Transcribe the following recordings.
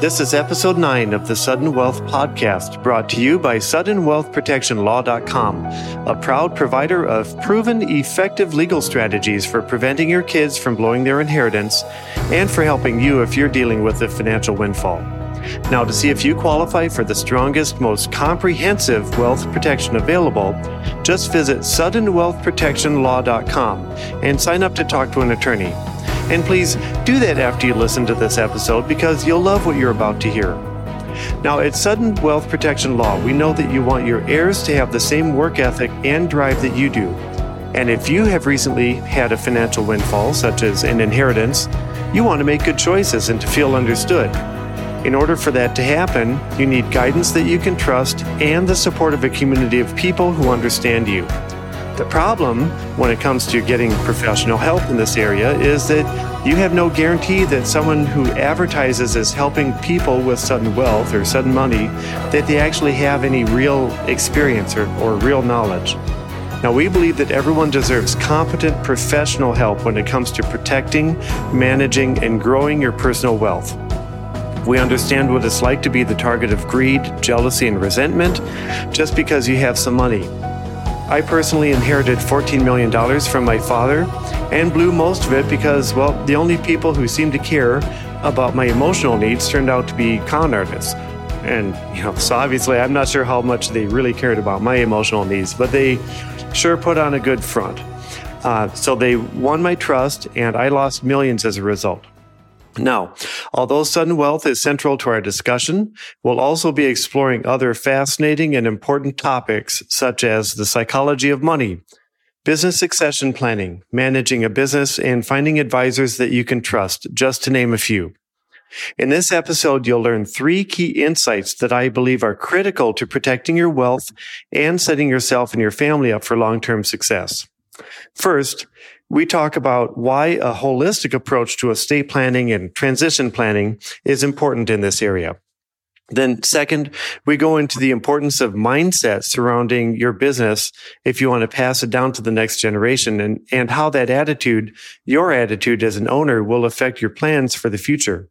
This is episode 9 of the Sudden Wealth Podcast, brought to you by SuddenWealthProtectionLaw.com, a proud provider of proven, effective legal strategies for preventing your kids from blowing their inheritance and for helping you if you're dealing with a financial windfall. Now, to see if you qualify for the strongest, most comprehensive wealth protection available, just visit SuddenWealthProtectionLaw.com and sign up to talk to an attorney. And please do that after you listen to this episode because you'll love what you're about to hear. Now, at Sudden Wealth Protection Law, we know that you want your heirs to have the same work ethic and drive that you do. And if you have recently had a financial windfall, such as an inheritance, you want to make good choices and to feel understood. In order for that to happen, you need guidance that you can trust and the support of a community of people who understand you. The problem when it comes to getting professional help in this area is that you have no guarantee that someone who advertises as helping people with sudden wealth or sudden money that they actually have any real experience or, or real knowledge. Now, we believe that everyone deserves competent professional help when it comes to protecting, managing, and growing your personal wealth. We understand what it's like to be the target of greed, jealousy, and resentment just because you have some money. I personally inherited $14 million from my father and blew most of it because, well, the only people who seemed to care about my emotional needs turned out to be con artists. And, you know, so obviously I'm not sure how much they really cared about my emotional needs, but they sure put on a good front. Uh, so they won my trust and I lost millions as a result. Now, although sudden wealth is central to our discussion, we'll also be exploring other fascinating and important topics such as the psychology of money, business succession planning, managing a business, and finding advisors that you can trust, just to name a few. In this episode, you'll learn three key insights that I believe are critical to protecting your wealth and setting yourself and your family up for long-term success. First, we talk about why a holistic approach to estate planning and transition planning is important in this area. Then second, we go into the importance of mindset surrounding your business if you want to pass it down to the next generation and, and how that attitude, your attitude as an owner will affect your plans for the future.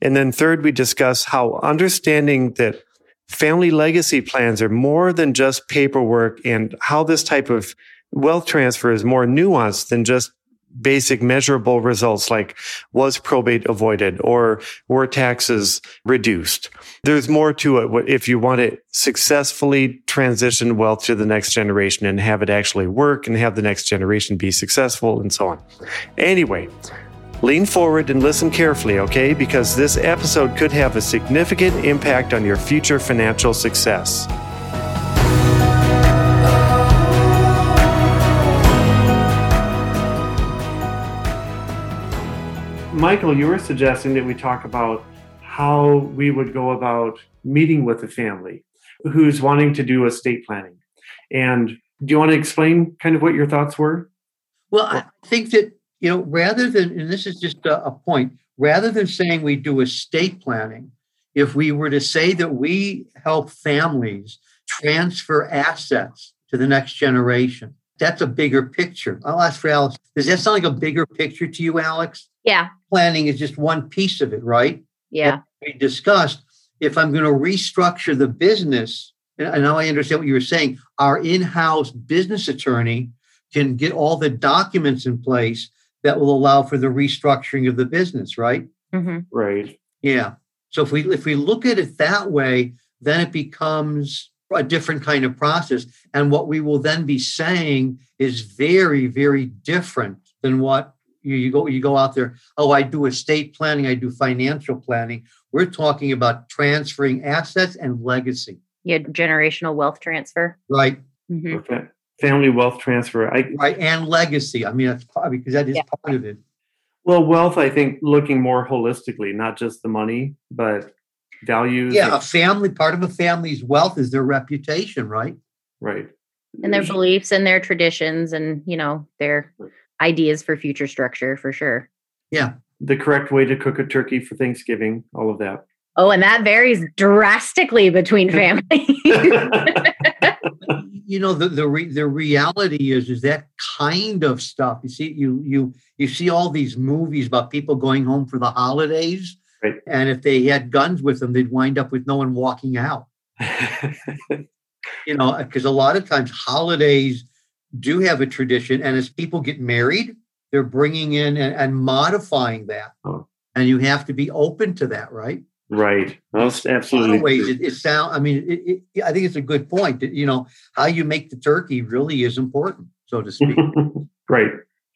And then third, we discuss how understanding that family legacy plans are more than just paperwork and how this type of wealth transfer is more nuanced than just basic measurable results like was probate avoided or were taxes reduced. There's more to it if you want to successfully transition wealth to the next generation and have it actually work and have the next generation be successful and so on. Anyway, lean forward and listen carefully, okay? Because this episode could have a significant impact on your future financial success. Michael, you were suggesting that we talk about how we would go about meeting with a family who's wanting to do estate planning. And do you want to explain kind of what your thoughts were? Well, I think that, you know, rather than, and this is just a, a point, rather than saying we do estate planning, if we were to say that we help families transfer assets to the next generation, that's a bigger picture. I'll ask for Alex. Does that sound like a bigger picture to you, Alex? Yeah. Planning is just one piece of it, right? Yeah. we discussed if I'm going to restructure the business, and now I understand what you were saying, our in house business attorney can get all the documents in place that will allow for the restructuring of the business, right? Mm-hmm. Right. Yeah. So if we if we look at it that way, then it becomes a different kind of process. And what we will then be saying is very, very different than what you, you go you go out there. Oh, I do estate planning, I do financial planning. We're talking about transferring assets and legacy. Yeah, generational wealth transfer. Right. Mm-hmm. Okay. Family wealth transfer. I, right, and legacy. I mean, that's part, because that is yeah. part of it. Well, wealth, I think, looking more holistically, not just the money, but values. Yeah, a family, part of a family's wealth is their reputation, right? Right. And their beliefs and their traditions and, you know, their ideas for future structure for sure. Yeah. The correct way to cook a turkey for Thanksgiving, all of that. Oh, and that varies drastically between families. you know the the re, the reality is is that kind of stuff. You see, you you you see all these movies about people going home for the holidays, Right. and if they had guns with them, they'd wind up with no one walking out. You know, because a lot of times holidays do have a tradition, and as people get married, they're bringing in and, and modifying that, Oh. and you have to be open to that, right? right. That's a lot absolutely. of ways it, it sound i mean it, it, i think it's a good point that you know how you make the turkey really is important so to speak right.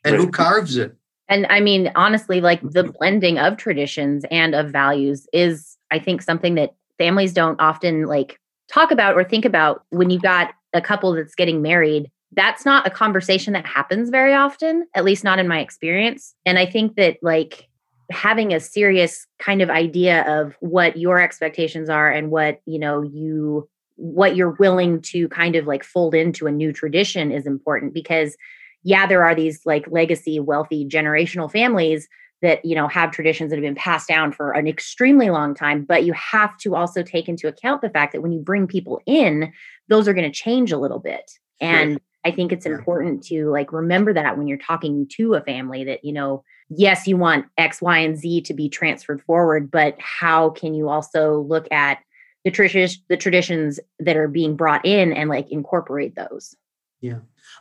and who carves it And I mean, honestly, like the blending of traditions and of values is, I think, something that families don't often like talk about or think about when you've got a couple that's getting married. That's not a conversation that happens very often, at least not in my experience. And I think that, like, having a serious kind of idea of what your expectations are and what, you know, you, what you're willing to kind of like fold into a new tradition is important because yeah, there are these like legacy, wealthy, generational families that you know have traditions that have been passed down for an extremely long time. But you have to also take into account the fact that when you bring people in, those are going to change a little bit. And I think it's important to like remember that when you're talking to a family that you know, yes, you want X, Y, and Z to be transferred forward, but how can you also look at the traditions, the traditions that are being brought in and like incorporate those? Yeah.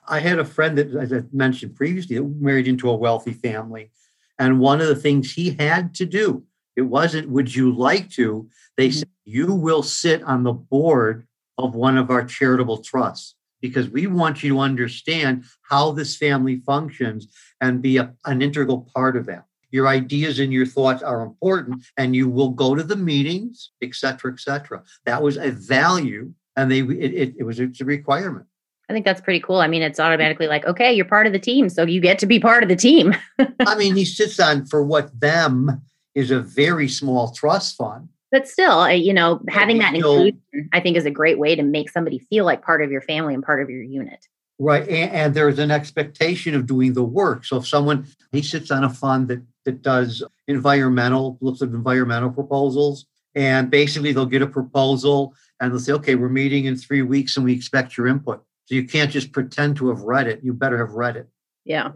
I had a friend that as i mentioned previously that married into a wealthy family and one of the things he had to do it wasn't would you like to they Mhm. said you will sit on the board of one of our charitable trusts because we want you to understand how this family functions and be a, an integral part of that your ideas and your thoughts are important and you will go to the meetings et cetera et cetera that was a value and they it, it, it was a requirement I think that's pretty cool. I mean, it's automatically like, okay, you're part of the team, so you get to be part of the team. I mean, he sits on for what them is a very small trust fund. But still, you know, having that still- inclusion, I think, is a great way to make somebody feel like part of your family and part of your unit. Right. And, and there's an expectation of doing the work. So if someone he sits on a fund that that does environmental, looks at environmental proposals, and basically they'll get a proposal and they'll say, okay, we're meeting in three weeks and we expect your input. So you can't just pretend to have read it. You better have read it. Yeah.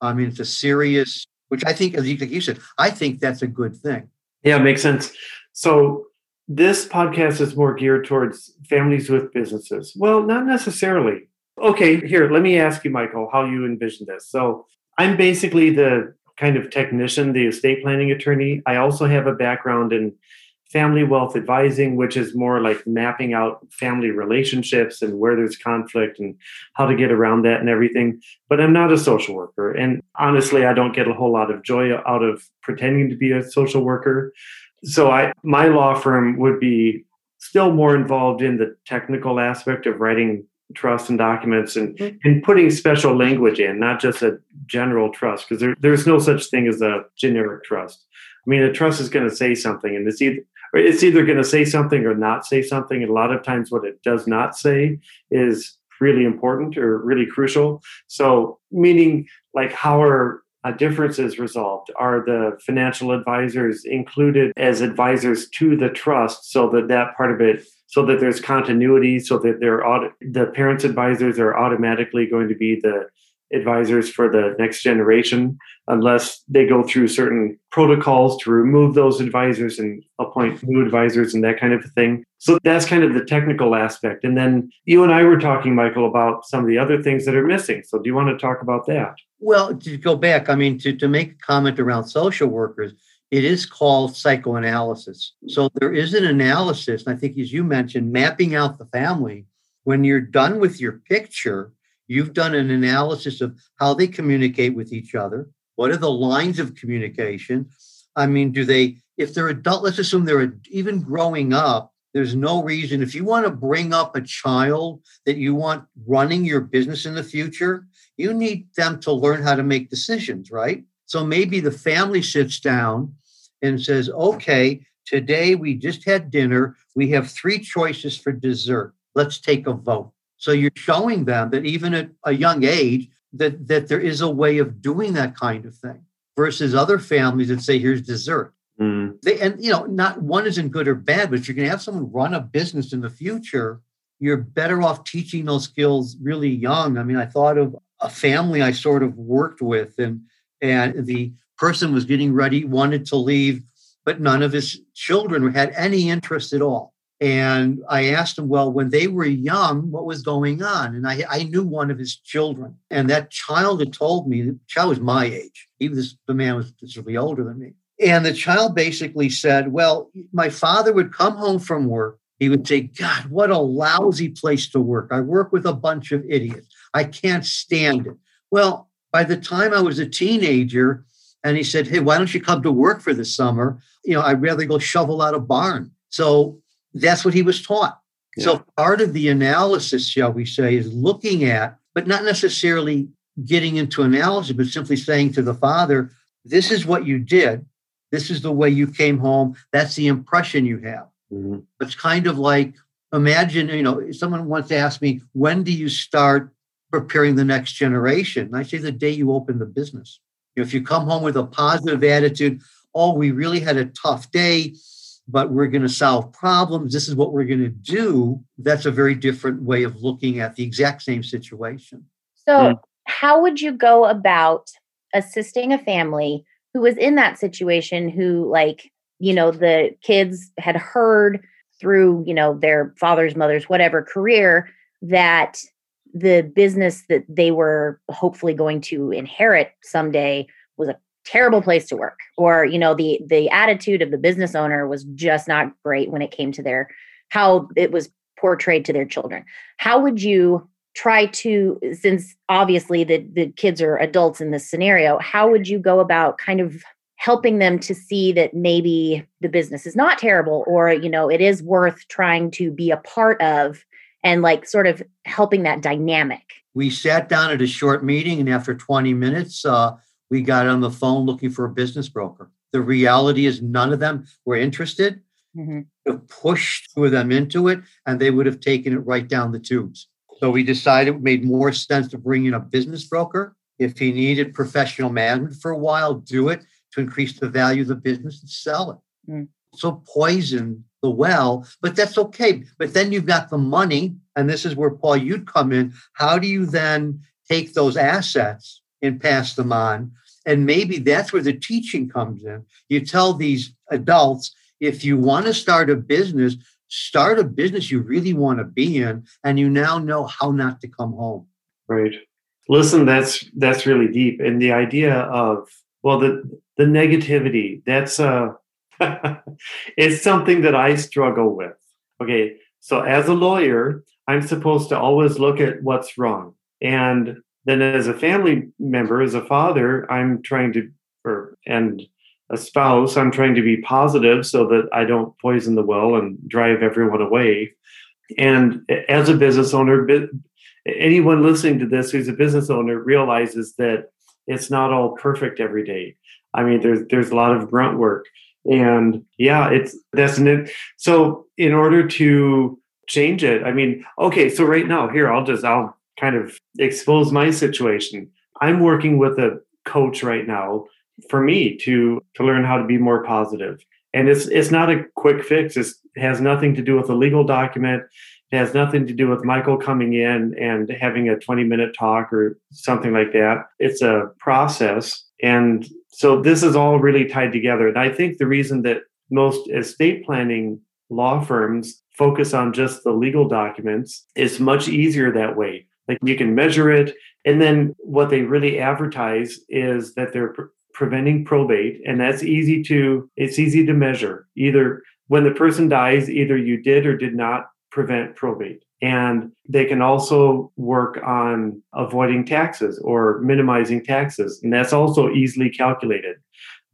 I mean, it's a serious, which I think, as you, like you said, I think that's a good thing. Yeah, makes sense. So this podcast is more geared towards families with businesses. Well, not necessarily. Okay, here, let me ask you, Michael, how you envision this. So I'm basically the kind of technician, the estate planning attorney. I also have a background in family wealth advising, which is more like mapping out family relationships and where there's conflict and how to get around that and everything. But I'm not a social worker. And honestly, I don't get a whole lot of joy out of pretending to be a social worker. So I my law firm would be still more involved in the technical aspect of writing trusts and documents and, Mhm. and putting special language in, not just a general trust, because there, there's no such thing as a generic trust. I mean, a trust is going to say something, and it's either it's either going to say something or not say something. And a lot of times, what it does not say is really important or really crucial. So, meaning like how are uh, differences resolved? Are the financial advisors included as advisors to the trust so that that part of it, so that there's continuity, so that they're the parents' advisors are automatically going to be the advisors for the next generation unless they go through certain protocols to remove those advisors and appoint new advisors and that kind of thing. So that's kind of the technical aspect. And then you and I were talking, Michael, about some of the other things that are missing. So do you want to talk about that? Well, to go back, I mean, to, to make a comment around social workers, it is called psychoanalysis. So there is an analysis, and I think as you mentioned, mapping out the family. When you're done with your picture, you've done an analysis of how they communicate with each other. What are the lines of communication? I mean, do they, if they're adult, let's assume they're even growing up, there's no reason. If you want to bring up a child that you want running your business in the future, you need them to learn how to make decisions, right? So maybe the family sits down and says, okay, today we just had dinner. We have three choices for dessert. Let's take a vote. So you're showing them that even at a young age, that, that there is a way of doing that kind of thing versus other families that say, here's dessert. Mm, They, and you know, not one isn't good or bad, but if you're going to have someone run a business in the future. you're better off teaching those skills really young. I mean, I thought of a family I sort of worked with, and and the person was getting ready, wanted to leave, but none of his children had any interest at all. And I asked him, well, when they were young, what was going on? And I, I knew one of his children. And that child had told me, the child was my age. He was, the man was considerably older than me. And the child basically said, well, my father would come home from work. He would say, God, what a lousy place to work. I work with a bunch of idiots. I can't stand it. Well, by the time I was a teenager, and he said, Hey, why don't you come to work for the summer? You know, I'd rather go shovel out a barn. So that's what he was taught. Yeah. So part of the analysis, shall we say, is looking at, but not necessarily getting into analysis, but simply saying to the father, this is what you did. This is the way you came home. That's the impression you have. Mm-hmm. It's kind of like imagine, you know, someone once asked me, when do you start preparing the next generation? And I say the day you open the business. You know, if you come home with a positive attitude, oh, we really had a tough day but we're going to solve problems. This is what we're going to do. That's a very different way of looking at the exact same situation. So, mm. how would you go about assisting a family who was in that situation who, like, you know, the kids had heard through, you know, their father's, mother's, whatever career that the business that they were hopefully going to inherit someday was a terrible place to work or you know the the attitude of the business owner was just not great when it came to their how it was portrayed to their children. How would you try to since obviously the the kids are adults in this scenario how would you go about kind of helping them to see that maybe the business is not terrible or you know it is worth trying to be a part of and like sort of helping that dynamic? We sat down at a short meeting and after 20 minutes uh, we got on the phone looking for a business broker. The reality is none of them were interested. Mm-hmm. Have pushed two of them into it, and they would have taken it right down the tubes. So we decided it made more sense to bring in a business broker. If he needed professional management for a while, do it to increase the value of the business and sell it. Mm. So poison the well, but that's okay. But then you've got the money, and this is where Paul you'd come in. How do you then take those assets and pass them on and maybe that's where the teaching comes in. You tell these adults if you want to start a business, start a business you really want to be in, and you now know how not to come home. Right. Listen, that's that's really deep. And the idea of well, the the negativity, that's uh it's something that I struggle with. Okay. So as a lawyer, I'm supposed to always look at what's wrong. And then as a family member as a father i'm trying to or and a spouse i'm trying to be positive so that i don't poison the well and drive everyone away. And as a business owner anyone listening to this who's a business owner realizes that it's not all perfect every day. I mean there's there's a lot of grunt work. And yeah it's that's an so in order to change it i mean okay so right now here i'll just i'll kind of expose my situation. I'm working with a coach right now for me to to learn how to be more positive. And it's it's not a quick fix. It's, it has nothing to do with a legal document. It has nothing to do with Michael coming in and having a 20 minute talk or something like that. It's a process. And so this is all really tied together. And I think the reason that most estate planning law firms focus on just the legal documents is much easier that way like you can measure it. And then what they really advertise is that they're pre- preventing probate. And that's easy to, it's easy to measure. Either when the person dies, either you did or did not prevent probate. And they can also work on avoiding taxes or minimizing taxes. And that's also easily calculated.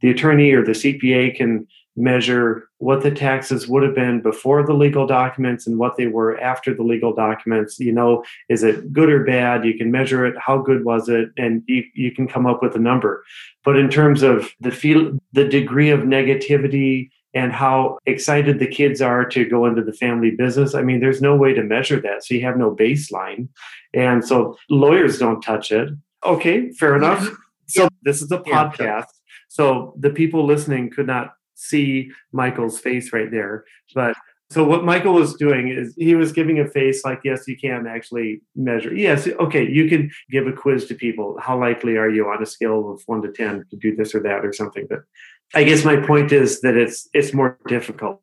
The attorney or the CPA can measure what the taxes would have been before the legal documents and what they were after the legal documents. You know is it good or bad? You can measure it. How good was it? And you, you can come up with a number. But in terms of the feel the degree of negativity and how excited the kids are to go into the family business i mean there's no way to measure that. So you have no baseline. And so lawyers don't touch it. Okay fair enough. So this is a podcast. So the people listening could not see Michael's face right there. But So what Michael was doing is he was giving a face like, yes, you can actually measure. Yes, okay, you can give a quiz to people. How likely are you on a scale of one to ten to do this or that or something? But I guess my point is that it's it's more difficult,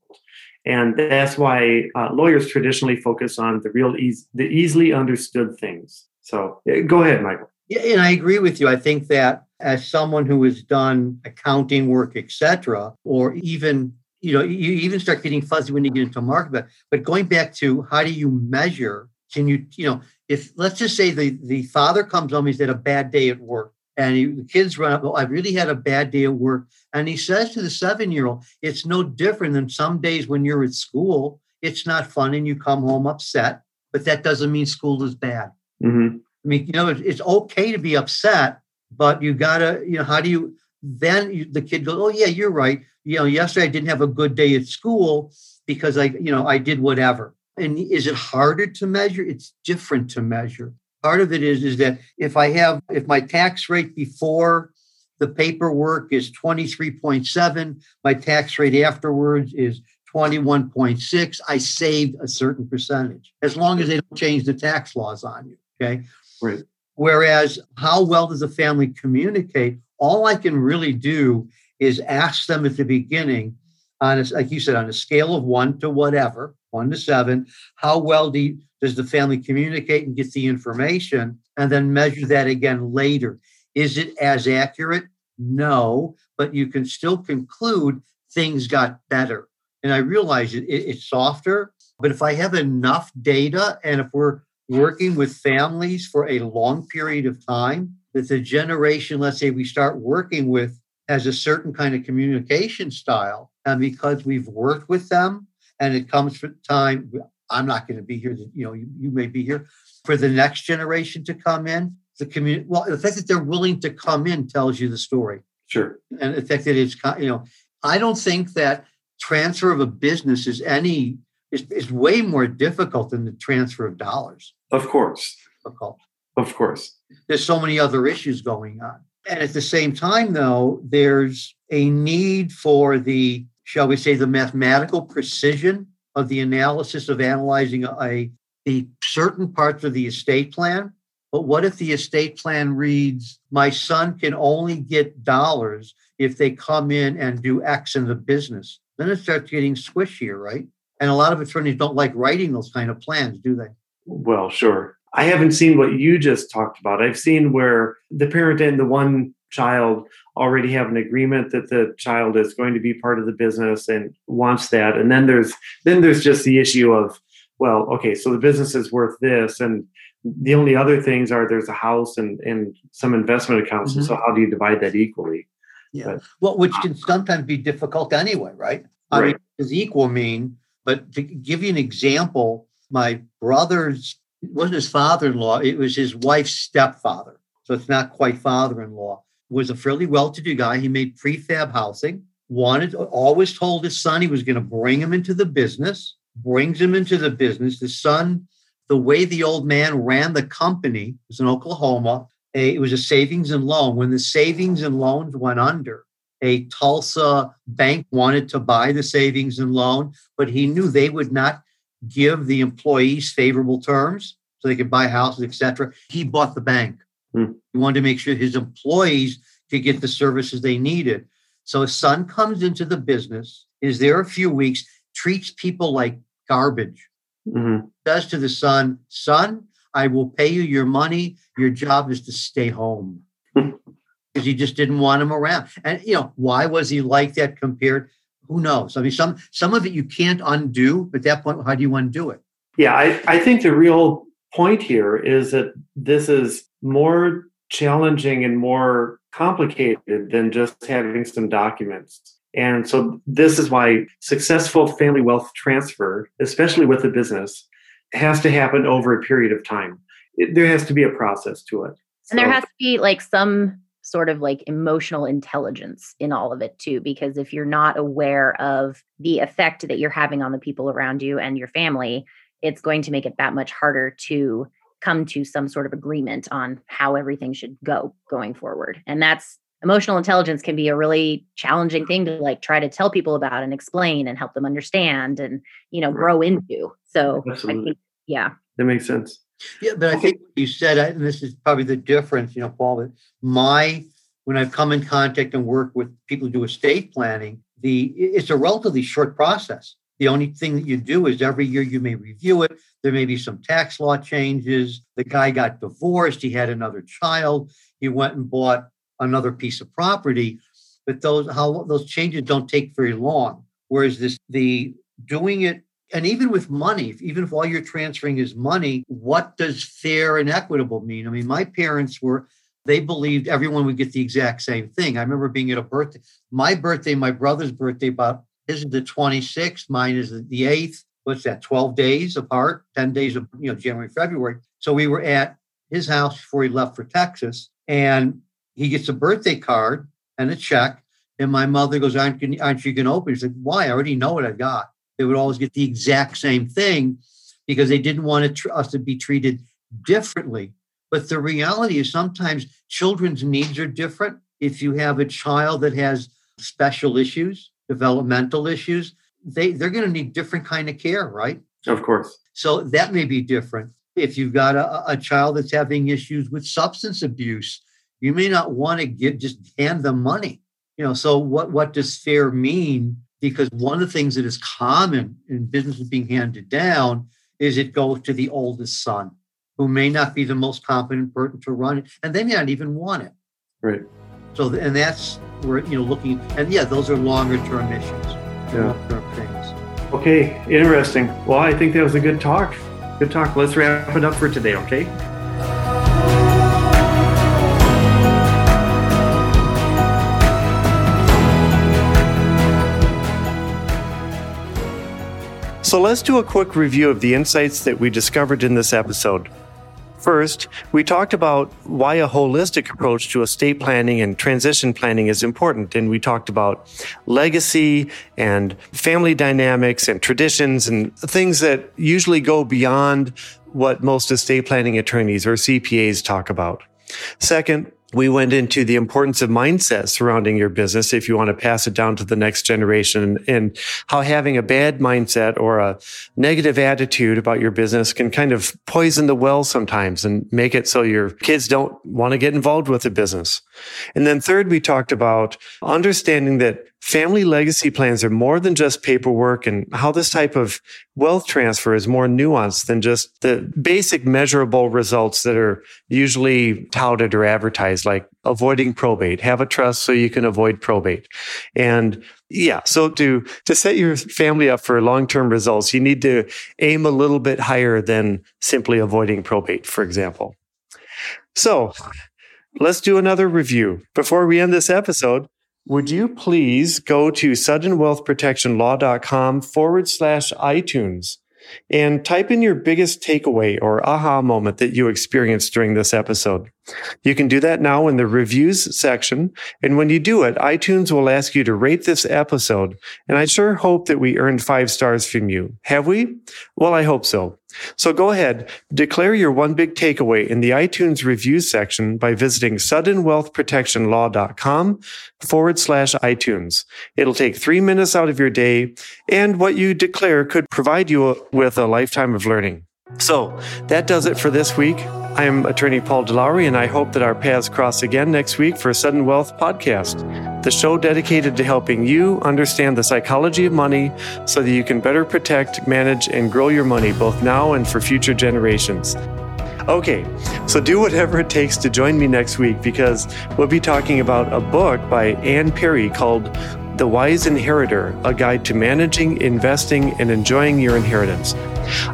and that's why uh, lawyers traditionally focus on the real easy, the easily understood things. So go ahead, Michael. Yeah, and I agree with you. I think that as someone who has done accounting work, etc., or even you know, you even start getting fuzzy when you get into market. But, but going back to how do you measure? Can you, you know, if let's just say the, the father comes home, he's had a bad day at work, and he, the kids run up, oh, I really had a bad day at work. And he says to the seven year old, it's no different than some days when you're at school. It's not fun and you come home upset, but that doesn't mean school is bad. Mm-hmm. I mean, you know, it's okay to be upset, but you gotta, you know, how do you, then you, the kid goes, oh, yeah, you're right you know, yesterday I didn't have a good day at school because I, you know, I did whatever. And is it harder to measure? It's different to measure. Part of it is is that if I have if my tax rate before the paperwork is 23.7, my tax rate afterwards is 21.6, I saved a certain percentage as long as they don't change the tax laws on you. Okay. Right. Whereas, how well does a family communicate? All I can really do is ask them at the beginning on a, like you said on a scale of one to whatever one to seven how well do you, does the family communicate and get the information and then measure that again later is it as accurate no but you can still conclude things got better and i realize it, it, it's softer but if i have enough data and if we're working with families for a long period of time that the generation let's say we start working with has a certain kind of communication style. And because we've worked with them and it comes from time, I'm not going to be here, you know, you, you may be here for the next generation to come in. The community, well, the fact that they're willing to come in tells you the story. Sure. And the fact that it's, you know, I don't think that transfer of a business is any, is, is way more difficult than the transfer of dollars. Of course. Difficult. Of course. There's so many other issues going on. And at the same time, though, there's a need for the, shall we say, the mathematical precision of the analysis of analyzing a, the certain parts of the estate plan. But what if the estate plan reads, my son can only get dollars if they come in and do X in the business? Then it starts getting squishier, right? And a lot of attorneys don't like writing those kind of plans, do they? Well, sure. I haven't seen what you just talked about. I've seen where the parent and the one child already have an agreement that the child is going to be part of the business and wants that. And then there's then there's just the issue of, well, okay, so the business is worth this and the only other things are there's a house and, and some investment accounts. Mm-hmm. So how do you divide that equally? Yeah. But, well, which can sometimes be difficult anyway, right? I right. mean, does equal mean, but to give you an example, my brother's wasn't his father-in-law, it was his wife's stepfather. So it's not quite father-in-law. Was a fairly well-to-do guy. He made prefab housing. Wanted always told his son he was going to bring him into the business. Brings him into the business. The son, the way the old man ran the company was in Oklahoma. It was a savings and loan. When the savings and loans went under, a Tulsa bank wanted to buy the savings and loan, but he knew they would not give the employees favorable terms so they could buy houses, etc. He bought the bank. Hmm. He wanted to make sure his employees could get the services they needed. So his son comes into the business, is there a few weeks, treats people like garbage. Mm-hmm. Says to the son, son, I will pay you your money. Your job is to stay home. Because he just didn't want him around. And you know, why was he like that compared? who knows? I mean, some some of it you can't undo, but at that point, how do you undo it? Yeah, I, I think the real point here is that this is more challenging and more complicated than just having some documents. And so this is why successful family wealth transfer, especially with a business, has to happen over a period of time. It, there has to be a process to it. And so, there has to be like some sort of like emotional intelligence in all of it too because if you're not aware of the effect that you're having on the people around you and your family it's going to make it that much harder to come to some sort of agreement on how everything should go going forward and that's emotional intelligence can be a really challenging thing to like try to tell people about and explain and help them understand and you know grow into so Absolutely. i think yeah That makes sense. Yeah, but I think what you said, and this is probably the difference, you know, Paul, my, when I've come in contact and work with people who do estate planning, the it's a relatively short process. The only thing that you do is every year you may review it. There may be some tax law changes. The guy got divorced. He had another child. He went and bought another piece of property. But those how those changes don't take very long. Whereas this the doing it and even with money, even if all you're transferring is money, what does fair and equitable mean? I mean, my parents were, they believed everyone would get the exact same thing. I remember being at a birthday, my birthday, my brother's birthday, about is the 26th, mine is the 8th. What's that, 12 days apart, 10 days of, you know, January, February. So we were at his house before he left for Texas, and he gets a birthday card and a check. And my mother goes, Aren't, aren't you going to open? He's like, Why? I already know what I've got they would always get the exact same thing because they didn't want tr- us to be treated differently. But the reality is sometimes children's needs are different. If you have a child that has special issues, developmental issues, they, they're going to need different kind of care, right? Of course. So that may be different. If you've got a, a child that's having issues with substance abuse, you may not want to give just hand them money. You know, so what what does fair mean because one of the things that is common in businesses being handed down is it goes to the oldest son who may not be the most competent person to run it and they may not even want it. Right. So and that's where you know looking and yeah those are longer term issues. Yeah. term things. Okay interesting. Well i think that was a good talk. Good talk. Let's wrap it up for today okay So let's do a quick review of the insights that we discovered in this episode. First, we talked about why a holistic approach to estate planning and transition planning is important. And we talked about legacy and family dynamics and traditions and things that usually go beyond what most estate planning attorneys or CPAs talk about. Second, we went into the importance of mindset surrounding your business if you want to pass it down to the next generation and how having a bad mindset or a negative attitude about your business can kind of poison the well sometimes and make it so your kids don't want to get involved with the business. And then third, we talked about understanding that family legacy plans are more than just paperwork and how this type of wealth transfer is more nuanced than just the basic measurable results that are usually touted or advertised, like avoiding probate, have a trust so you can avoid probate. And yeah, so to, to set your family up for long-term results, you need to aim a little bit higher than simply avoiding probate, for example. So let's do another review. Before we end this episode, would you please go to suddenwealthprotectionlaw.com forward slash iTunes and type in your biggest takeaway or aha moment that you experienced during this episode. You can do that now in the reviews section. And when you do it, iTunes will ask you to rate this episode. And I sure hope that we earned five stars from you. Have we? Well, I hope so. So go ahead, declare your one big takeaway in the iTunes reviews section by visiting suddenwealthprotectionlaw.com forward slash iTunes. It'll take three minutes out of your day, and what you declare could provide you with a lifetime of learning. So that does it for this week. I am attorney Paul Deloughery, and I hope that our paths cross again next week for a Sudden Wealth Podcast, the show dedicated to helping you understand the psychology of money so that you can better protect, manage, and grow your money both now and for future generations. Okay, so do whatever it takes to join me next week because we'll be talking about a book by Ann Perry called The Wise Inheritor A Guide to Managing, Investing, and Enjoying Your Inheritance.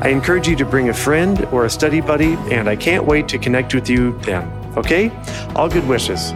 I encourage you to bring a friend or a study buddy, and I can't wait to connect with you then. Okay? All good wishes.